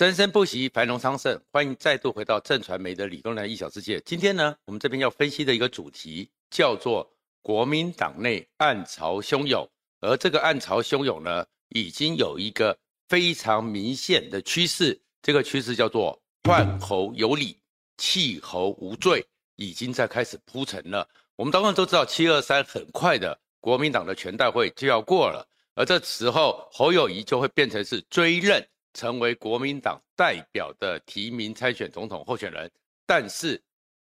生生不息，繁荣昌盛。欢迎再度回到正传媒的理工男一小世界。今天呢，我们这边要分析的一个主题叫做国民党内暗潮汹涌，而这个暗潮汹涌呢，已经有一个非常明显的趋势。这个趋势叫做换侯有理，弃侯无罪，已经在开始铺陈了。我们当然都知道，七二三很快的，国民党的全代会就要过了，而这时候侯友谊就会变成是追认。成为国民党代表的提名参选总统候选人，但是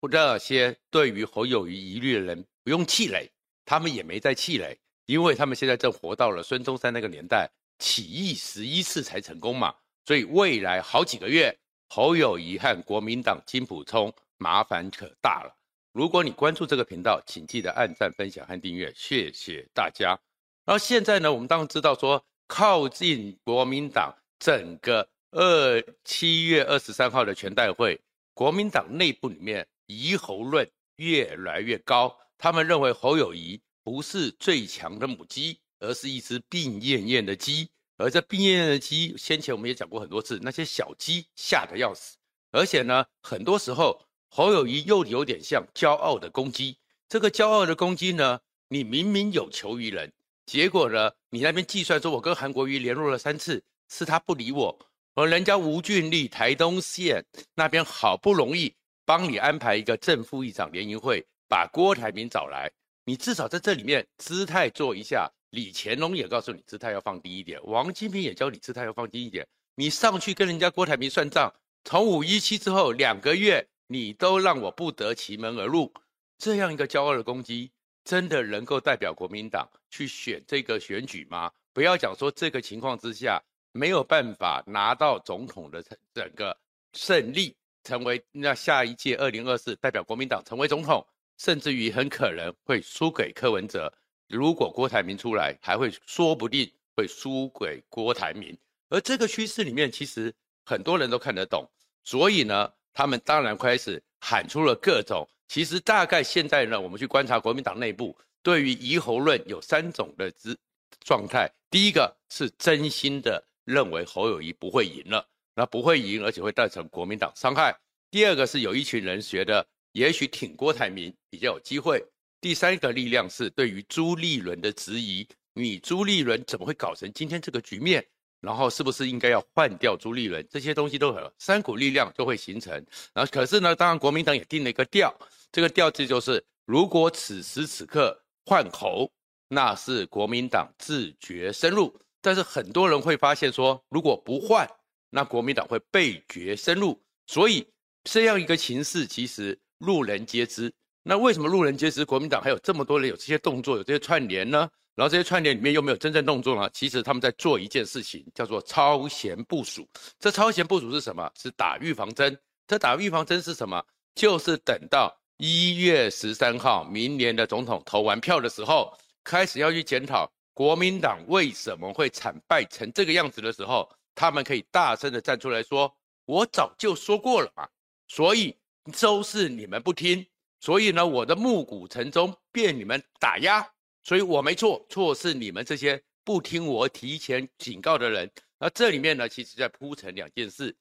那些对于侯友宜疑虑的人不用气馁，他们也没在气馁，因为他们现在正活到了孙中山那个年代，起义十一次才成功嘛，所以未来好几个月，侯友宜和国民党金普聪麻烦可大了。如果你关注这个频道，请记得按赞、分享和订阅，谢谢大家。然后现在呢，我们当然知道说，靠近国民党。整个二七月二十三号的全代会，国民党内部里面疑侯论越来越高。他们认为侯友谊不是最强的母鸡，而是一只病恹恹的鸡。而这病恹恹的鸡，先前我们也讲过很多次，那些小鸡吓得要死。而且呢，很多时候侯友谊又有点像骄傲的公鸡。这个骄傲的公鸡呢，你明明有求于人，结果呢，你那边计算说，我跟韩国瑜联络了三次。是他不理我，而人家吴俊立台东县那边好不容易帮你安排一个正副议长联谊会，把郭台铭找来，你至少在这里面姿态做一下。李乾隆也告诉你姿态要放低一点，王金平也教你姿态要放低一点。你上去跟人家郭台铭算账，从五一七之后两个月，你都让我不得其门而入，这样一个骄傲的攻击，真的能够代表国民党去选这个选举吗？不要讲说这个情况之下。没有办法拿到总统的整个胜利，成为那下一届二零二四代表国民党成为总统，甚至于很可能会输给柯文哲。如果郭台铭出来，还会说不定会输给郭台铭。而这个趋势里面，其实很多人都看得懂，所以呢，他们当然开始喊出了各种。其实大概现在呢，我们去观察国民党内部对于疑侯论有三种的之状态。第一个是真心的。认为侯友谊不会赢了，那不会赢，而且会造成国民党伤害。第二个是有一群人觉得，也许挺郭台铭比较有机会。第三个力量是对于朱立伦的质疑，你朱立伦怎么会搞成今天这个局面？然后是不是应该要换掉朱立伦？这些东西都有三股力量就会形成。然后可是呢，当然国民党也定了一个调，这个调子就是，如果此时此刻换侯，那是国民党自觉深入。但是很多人会发现说，如果不换，那国民党会背绝生路。所以这样一个情势，其实路人皆知。那为什么路人皆知？国民党还有这么多人有这些动作，有这些串联呢？然后这些串联里面又没有真正动作呢？其实他们在做一件事情，叫做超前部署。这超前部署是什么？是打预防针。这打预防针是什么？就是等到一月十三号，明年的总统投完票的时候，开始要去检讨。国民党为什么会惨败成这个样子的时候，他们可以大声的站出来说：“我早就说过了嘛，所以都是你们不听，所以呢，我的暮鼓晨钟被你们打压，所以我没错，错是你们这些不听我提前警告的人。那这里面呢，其实在铺陈两件事：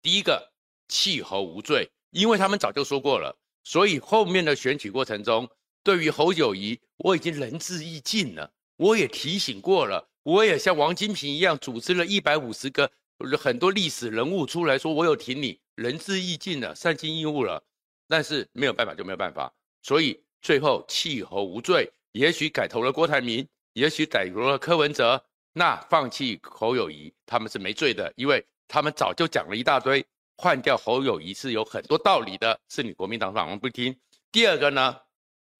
第一个，弃侯无罪，因为他们早就说过了，所以后面的选举过程中，对于侯友宜，我已经仁至义尽了。”我也提醒过了，我也像王金平一样组织了一百五十个很多历史人物出来说，我有挺你，仁至义尽了，善尽义务了，但是没有办法就没有办法，所以最后弃侯无罪，也许改投了郭台铭，也许改投了柯文哲，那放弃侯友谊他们是没罪的，因为他们早就讲了一大堆，换掉侯友谊是有很多道理的，是你国民党反而不听。第二个呢，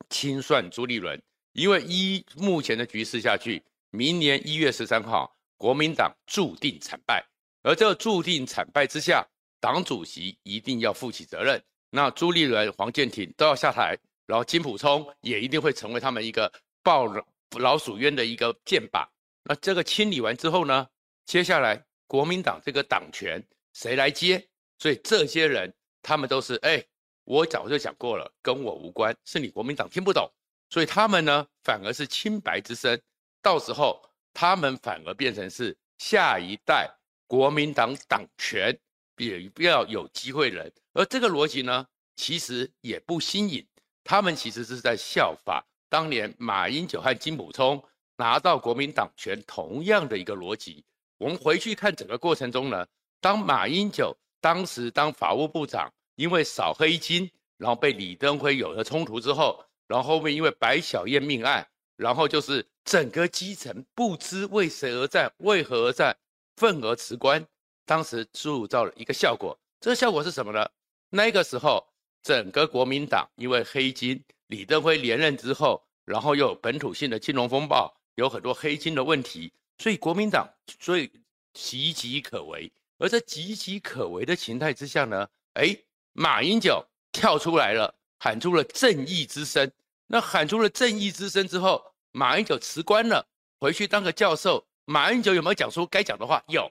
清算朱立伦。因为依目前的局势下去，明年一月十三号，国民党注定惨败。而这注定惨败之下，党主席一定要负起责任。那朱立伦、黄健庭都要下台，然后金溥聪也一定会成为他们一个抱老鼠冤的一个箭靶。那这个清理完之后呢，接下来国民党这个党权谁来接？所以这些人他们都是哎，我早就讲过了，跟我无关，是你国民党听不懂。所以他们呢，反而是清白之身，到时候他们反而变成是下一代国民党党权也不要有机会人。而这个逻辑呢，其实也不新颖，他们其实是在效法当年马英九和金溥聪拿到国民党权同样的一个逻辑。我们回去看整个过程中呢，当马英九当时当法务部长，因为扫黑金，然后被李登辉有了冲突之后，然后后面因为白小燕命案，然后就是整个基层不知为谁而战，为何而战，愤而辞官。当时塑造了一个效果，这个效果是什么呢？那个时候整个国民党因为黑金，李登辉连任之后，然后又有本土性的金融风暴，有很多黑金的问题，所以国民党所以岌岌可危。而在岌岌可危的情态之下呢，哎，马英九跳出来了，喊出了正义之声。那喊出了正义之声之后，马英九辞官了，回去当个教授。马英九有没有讲出该讲的话？有，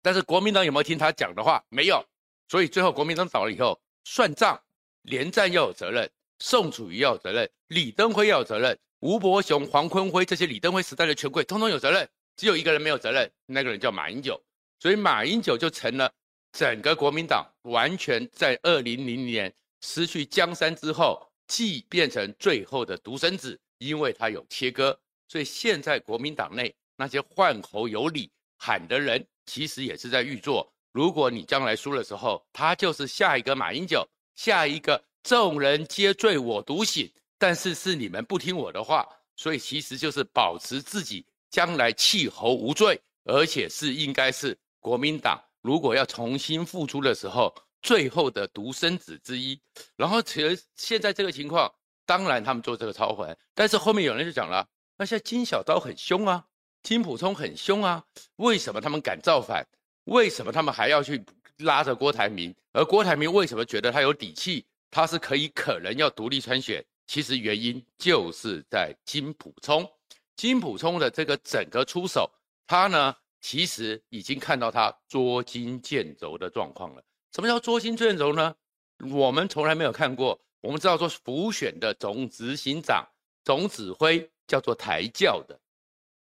但是国民党有没有听他讲的话？没有。所以最后国民党倒了以后，算账，连战要有责任，宋楚瑜要有责任，李登辉要有责任，吴伯雄、黄坤辉这些李登辉时代的权贵通通有责任，只有一个人没有责任，那个人叫马英九。所以马英九就成了整个国民党完全在二零零零年失去江山之后。既变成最后的独生子，因为他有切割，所以现在国民党内那些换侯有理喊的人，其实也是在预作。如果你将来输的时候，他就是下一个马英九，下一个众人皆醉我独醒，但是是你们不听我的话，所以其实就是保持自己将来弃侯无罪，而且是应该是国民党如果要重新复出的时候。最后的独生子之一，然后其实现在这个情况，当然他们做这个操盘，但是后面有人就讲了，那现在金小刀很凶啊，金普聪很凶啊，为什么他们敢造反？为什么他们还要去拉着郭台铭？而郭台铭为什么觉得他有底气？他是可以可能要独立参选？其实原因就是在金普聪，金普聪的这个整个出手，他呢其实已经看到他捉襟见肘的状况了。什么叫捉襟见肘呢？我们从来没有看过。我们知道说，辅选的总执行长、总指挥叫做抬轿的，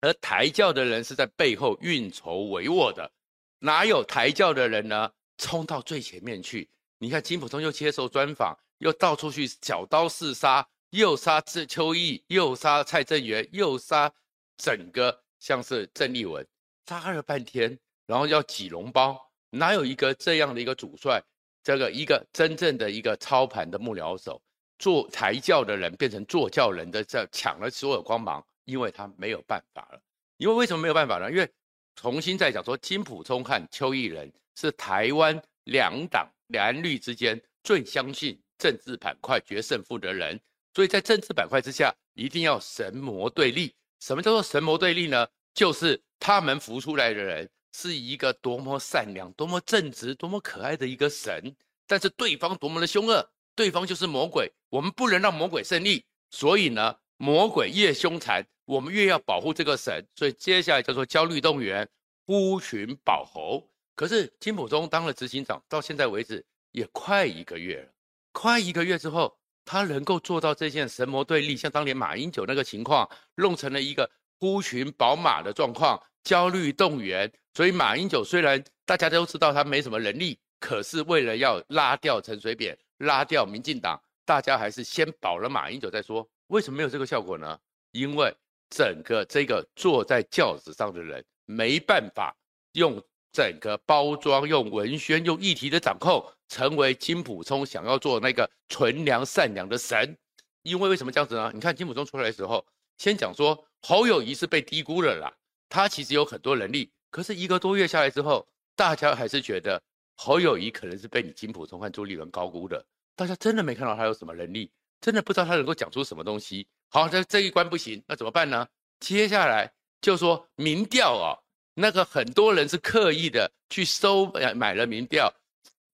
而抬轿的人是在背后运筹帷幄的。哪有抬轿的人呢？冲到最前面去。你看金溥聪又接受专访，又到处去小刀四杀，又杀这邱意，又杀蔡正元，又杀整个像是郑丽文，杀了半天，然后要挤脓包。哪有一个这样的一个主帅，这个一个真正的一个操盘的幕僚手，做抬轿的人变成坐轿人的，这抢了所有光芒，因为他没有办法了。因为为什么没有办法呢？因为重新再讲说，金溥聪和邱毅仁是台湾两党蓝绿之间最相信政治板块决胜负的人，所以在政治板块之下，一定要神魔对立。什么叫做神魔对立呢？就是他们浮出来的人。是一个多么善良、多么正直、多么可爱的一个神，但是对方多么的凶恶，对方就是魔鬼，我们不能让魔鬼胜利。所以呢，魔鬼越凶残，我们越要保护这个神。所以接下来叫做焦虑动员，呼群保侯。可是金溥聪当了执行长，到现在为止也快一个月了，快一个月之后，他能够做到这件神魔对立，像当年马英九那个情况，弄成了一个呼群宝马的状况。焦虑动员，所以马英九虽然大家都知道他没什么能力，可是为了要拉掉陈水扁，拉掉民进党，大家还是先保了马英九再说。为什么没有这个效果呢？因为整个这个坐在轿子上的人没办法用整个包装、用文宣、用议题的掌控，成为金溥聪想要做那个纯良善良的神。因为为什么这样子呢？你看金溥聪出来的时候，先讲说侯友谊是被低估了啦。他其实有很多能力，可是一个多月下来之后，大家还是觉得侯友谊可能是被你金溥聪和朱立伦高估的。大家真的没看到他有什么能力，真的不知道他能够讲出什么东西。好，这这一关不行，那怎么办呢？接下来就说民调哦，那个很多人是刻意的去收买了民调，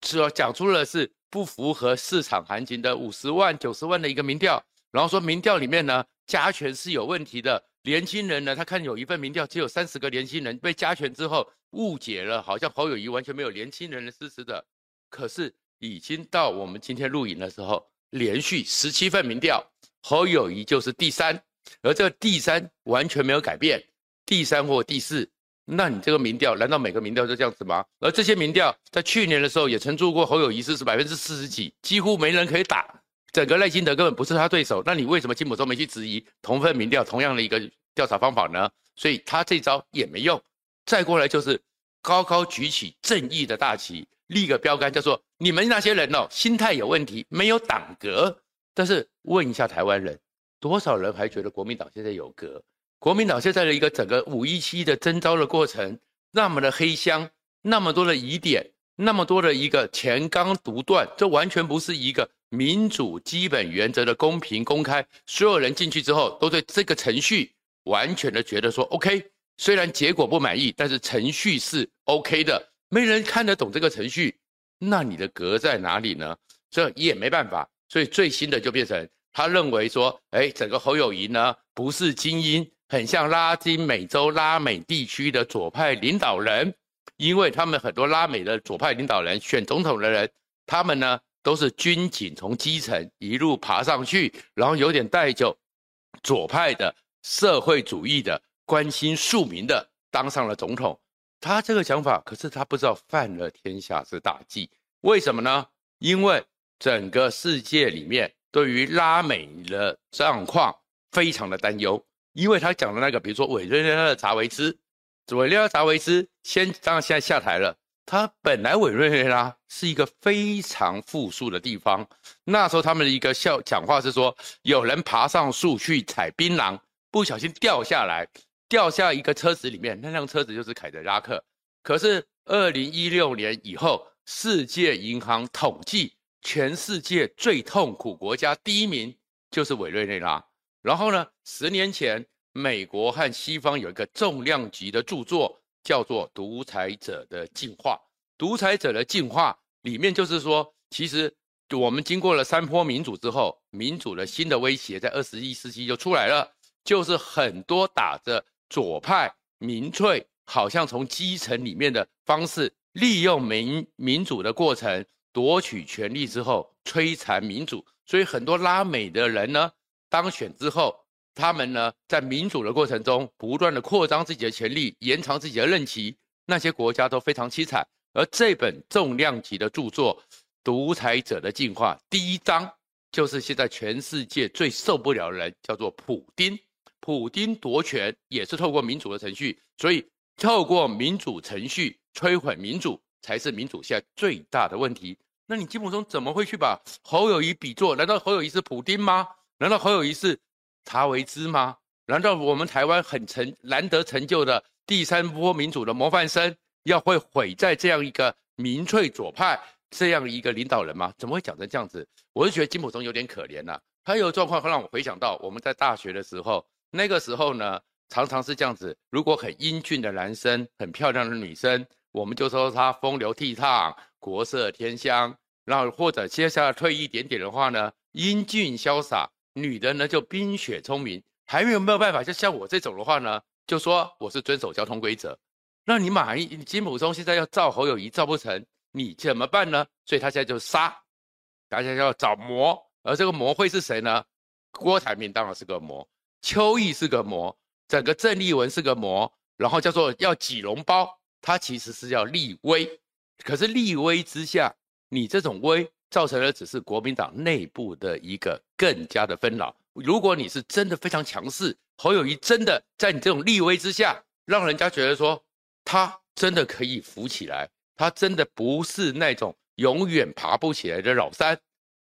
说讲出了是不符合市场行情的五十万、九十万的一个民调，然后说民调里面呢加权是有问题的。年轻人呢？他看有一份民调，只有三十个年轻人被加权之后误解了，好像侯友谊完全没有年轻人的支持的。可是已经到我们今天录影的时候，连续十七份民调，侯友谊就是第三，而这个第三完全没有改变，第三或第四那你这个民调，难道每个民调都这样子吗？而这些民调在去年的时候也曾做过，侯友宜是是百分之四十几，几乎没人可以打，整个赖清德根本不是他对手。那你为什么金溥聪没去质疑同份民调同样的一个调查方法呢？所以他这招也没用。再过来就是高高举起正义的大旗，立个标杆，叫做你们那些人哦，心态有问题，没有党格。但是问一下台湾人，多少人还觉得国民党现在有格？国民党现在的一个整个五一七的征召的过程，那么的黑箱，那么多的疑点，那么多的一个钱纲独断，这完全不是一个民主基本原则的公平公开。所有人进去之后，都对这个程序完全的觉得说 OK，虽然结果不满意，但是程序是 OK 的。没人看得懂这个程序，那你的格在哪里呢？这也没办法。所以最新的就变成他认为说，哎，整个侯友宜呢不是精英。很像拉丁美洲拉美地区的左派领导人，因为他们很多拉美的左派领导人选总统的人，他们呢都是军警从基层一路爬上去，然后有点带着左派的社会主义的关心庶民的当上了总统。他这个想法，可是他不知道犯了天下之大忌。为什么呢？因为整个世界里面对于拉美的状况非常的担忧。因为他讲的那个，比如说委内瑞拉的查韦斯，委内瑞拉查韦斯先当然现在下台了。他本来委内瑞拉是一个非常富庶的地方，那时候他们的一个笑讲话是说，有人爬上树去采槟榔，不小心掉下来，掉下一个车子里面，那辆车子就是凯迪拉克。可是二零一六年以后，世界银行统计，全世界最痛苦国家第一名就是委内瑞拉。然后呢，十年前，美国和西方有一个重量级的著作，叫做《独裁者的进化》。独裁者的进化里面就是说，其实我们经过了三波民主之后，民主的新的威胁在二十一世纪就出来了，就是很多打着左派民粹，好像从基层里面的方式，利用民民主的过程夺取权力之后，摧残民主。所以很多拉美的人呢。当选之后，他们呢在民主的过程中不断的扩张自己的权力，延长自己的任期，那些国家都非常凄惨。而这本重量级的著作《独裁者的进化》，第一章就是现在全世界最受不了的人，叫做普丁。普丁夺权也是透过民主的程序，所以透过民主程序摧毁民主，才是民主现在最大的问题。那你金溥聪怎么会去把侯友谊比作？难道侯友谊是普丁吗？难道侯友谊是查韦斯吗？难道我们台湾很成难得成就的第三波民主的模范生，要会毁在这样一个民粹左派这样一个领导人吗？怎么会讲成这样子？我是觉得金溥聪有点可怜呐、他有状况会让我回想到我们在大学的时候，那个时候呢，常常是这样子：如果很英俊的男生、很漂亮的女生，我们就说他风流倜傥、国色天香；然后或者接下来退一点点的话呢，英俊潇洒。女的呢就冰雪聪明，还没有没有办法，就像我这种的话呢，就说我是遵守交通规则。那你马一金溥聪现在要造侯友宜造不成，你怎么办呢？所以他现在就杀，大家要找魔，而这个魔会是谁呢？郭台铭当然是个魔，邱毅是个魔，整个郑丽文是个魔，然后叫做要挤脓包，他其实是要立威，可是立威之下，你这种威。造成的只是国民党内部的一个更加的纷扰。如果你是真的非常强势，侯友谊真的在你这种立威之下，让人家觉得说他真的可以扶起来，他真的不是那种永远爬不起来的老三，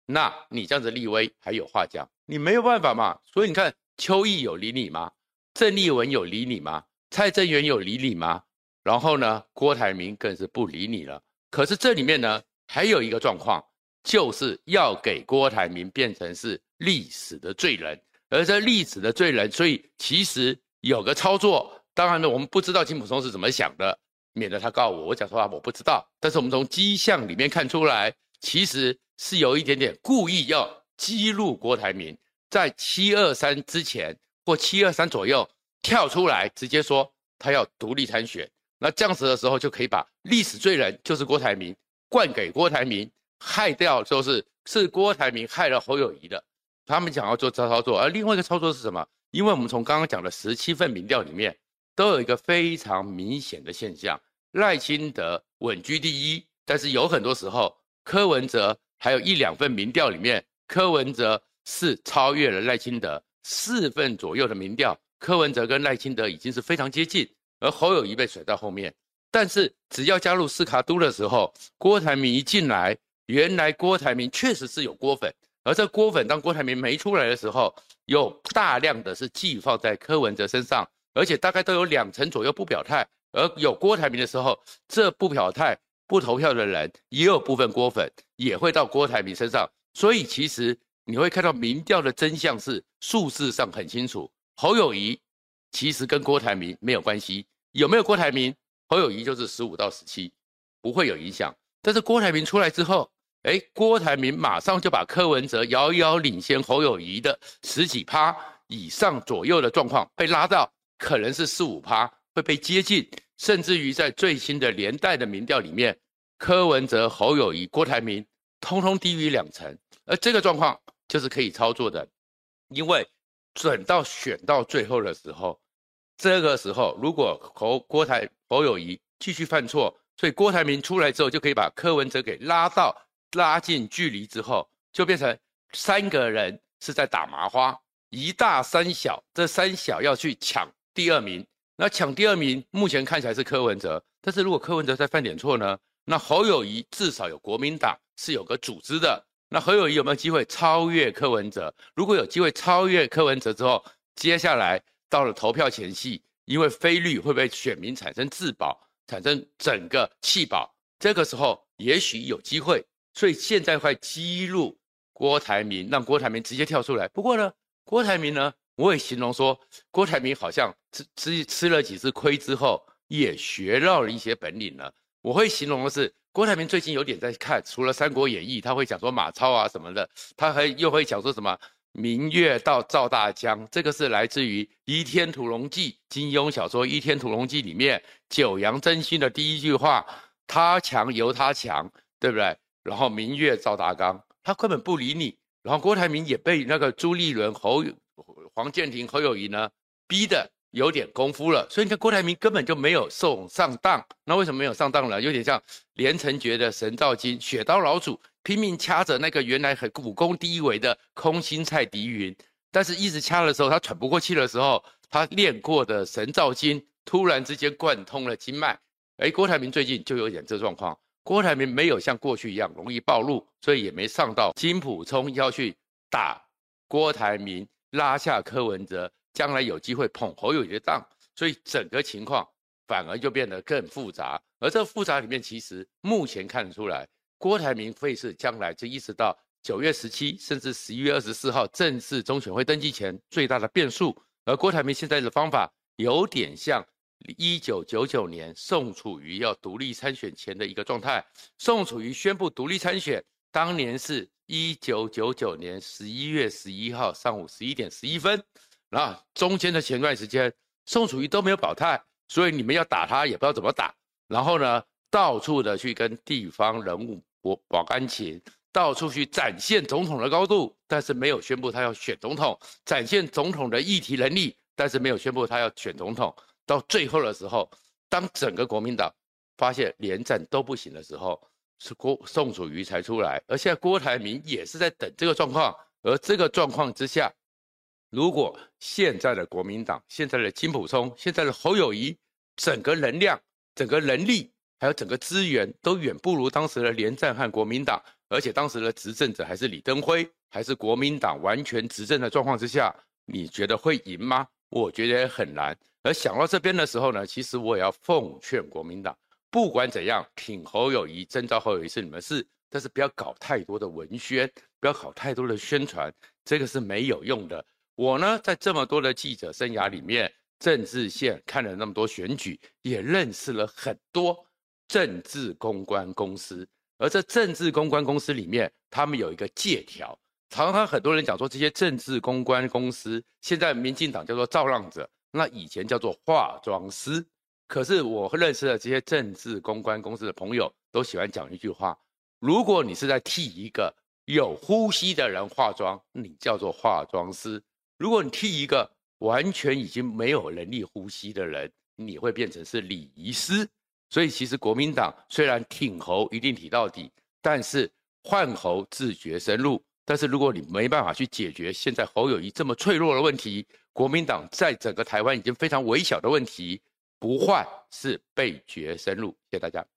那你这样子立威还有话讲，你没有办法嘛。所以你看，邱毅有理你吗？郑丽文有理你吗？蔡正元有理你吗？然后呢，郭台铭更是不理你了。可是这里面呢，还有一个状况。就是要给郭台铭变成是历史的罪人，而这历史的罪人，所以其实有个操作，当然呢，我们不知道金普松是怎么想的，免得他告我，我讲说话我不知道。但是我们从迹象里面看出来，其实是有一点点故意要激怒郭台铭，在七二三之前或七二三左右跳出来，直接说他要独立参选，那这样子的时候就可以把历史罪人就是郭台铭灌给郭台铭。害掉就是是郭台铭害了侯友谊的，他们想要做这操作，而另外一个操作是什么？因为我们从刚刚讲的十七份民调里面，都有一个非常明显的现象：赖清德稳居第一，但是有很多时候，柯文哲还有一两份民调里面，柯文哲是超越了赖清德四份左右的民调，柯文哲跟赖清德已经是非常接近，而侯友谊被甩在后面。但是只要加入四卡都的时候，郭台铭一进来，原来郭台铭确实是有郭粉，而这郭粉当郭台铭没出来的时候，有大量的是寄放在柯文哲身上。而且大概都有两成左右不表态，而有郭台铭的时候，这不表态、不投票的人也有部分郭粉也会到郭台铭身上。所以其实你会看到民调的真相是数字上很清楚，侯友谊其实跟郭台铭没有关系，有没有郭台铭，侯友谊就是十五到十七，不会有影响。但是郭台铭出来之后，哎，郭台铭马上就把柯文哲遥遥领先侯友谊的十几趴以上左右的状况被拉到。可能是四五趴会被接近，甚至于在最新的连带的民调里面，柯文哲、侯友谊、郭台铭通通低于两成，而这个状况就是可以操作的，因为准到选到最后的时候，这个时候如果侯郭台侯友谊继续犯错，所以郭台铭出来之后就可以把柯文哲给拉到拉近距离之后，就变成三个人是在打麻花，一大三小，这三小要去抢。第二名，那抢第二名，目前看起来是柯文哲。但是如果柯文哲再犯点错呢？那侯友谊至少有国民党是有个组织的。那侯友谊有没有机会超越柯文哲？如果有机会超越柯文哲之后，接下来到了投票前夕，因为非绿会被选民产生自保，产生整个弃保，这个时候也许有机会。所以现在会激怒郭台铭，让郭台铭直接跳出来。不过呢，郭台铭呢？我也形容说，郭台铭好像吃吃吃了几次亏之后，也学到了一些本领了。我会形容的是，郭台铭最近有点在看，除了《三国演义》，他会讲说马超啊什么的，他还又会讲说什么“明月到赵大江”，这个是来自于《倚天屠龙记》金庸小说《倚天屠龙记》里面九阳真心的第一句话：“他强由他强，对不对？”然后“明月赵大江”，他根本不理你。然后郭台铭也被那个朱立伦侯。黄健庭、侯友宜呢，逼的有点功夫了，所以你看郭台铭根本就没有受上当。那为什么没有上当呢？有点像连城诀的神照金，雪刀老祖拼命掐着那个原来很武功低微的空心菜狄云，但是一直掐的时候，他喘不过气的时候，他练过的神照金突然之间贯通了经脉。哎，郭台铭最近就有点这状况。郭台铭没有像过去一样容易暴露，所以也没上到金溥聪要去打郭台铭。拉下柯文哲，将来有机会捧侯友宜的当，所以整个情况反而就变得更复杂。而这复杂里面，其实目前看得出来，郭台铭会是将来就一直到九月十七，甚至十一月二十四号正式中选会登记前最大的变数。而郭台铭现在的方法有点像一九九九年宋楚瑜要独立参选前的一个状态。宋楚瑜宣布独立参选，当年是。一九九九年十一月十一号上午十一点十一分，然后中间的前段时间，宋楚瑜都没有表态，所以你们要打他也不知道怎么打。然后呢，到处的去跟地方人物博保感情，到处去展现总统的高度，但是没有宣布他要选总统，展现总统的议题能力，但是没有宣布他要选总统。到最后的时候，当整个国民党发现连战都不行的时候。是郭宋楚瑜才出来，而现在郭台铭也是在等这个状况。而这个状况之下，如果现在的国民党、现在的金溥聪、现在的侯友谊，整个能量、整个能力，还有整个资源，都远不如当时的连战和国民党。而且当时的执政者还是李登辉，还是国民党完全执政的状况之下，你觉得会赢吗？我觉得很难。而想到这边的时候呢，其实我也要奉劝国民党。不管怎样，挺侯友宜、征召侯友宜是你们的事，但是不要搞太多的文宣，不要搞太多的宣传，这个是没有用的。我呢，在这么多的记者生涯里面，政治线看了那么多选举，也认识了很多政治公关公司。而这政治公关公司里面，他们有一个借条，常常很多人讲说，这些政治公关公司现在民进党叫做造浪者，那以前叫做化妆师。可是我认识的这些政治公关公司的朋友都喜欢讲一句话：如果你是在替一个有呼吸的人化妆，你叫做化妆师；如果你替一个完全已经没有能力呼吸的人，你会变成是礼仪师。所以其实国民党虽然挺侯一定挺到底，但是换侯自觉深入。但是如果你没办法去解决现在侯友谊这么脆弱的问题，国民党在整个台湾已经非常微小的问题，不换是被绝生路。谢谢大家。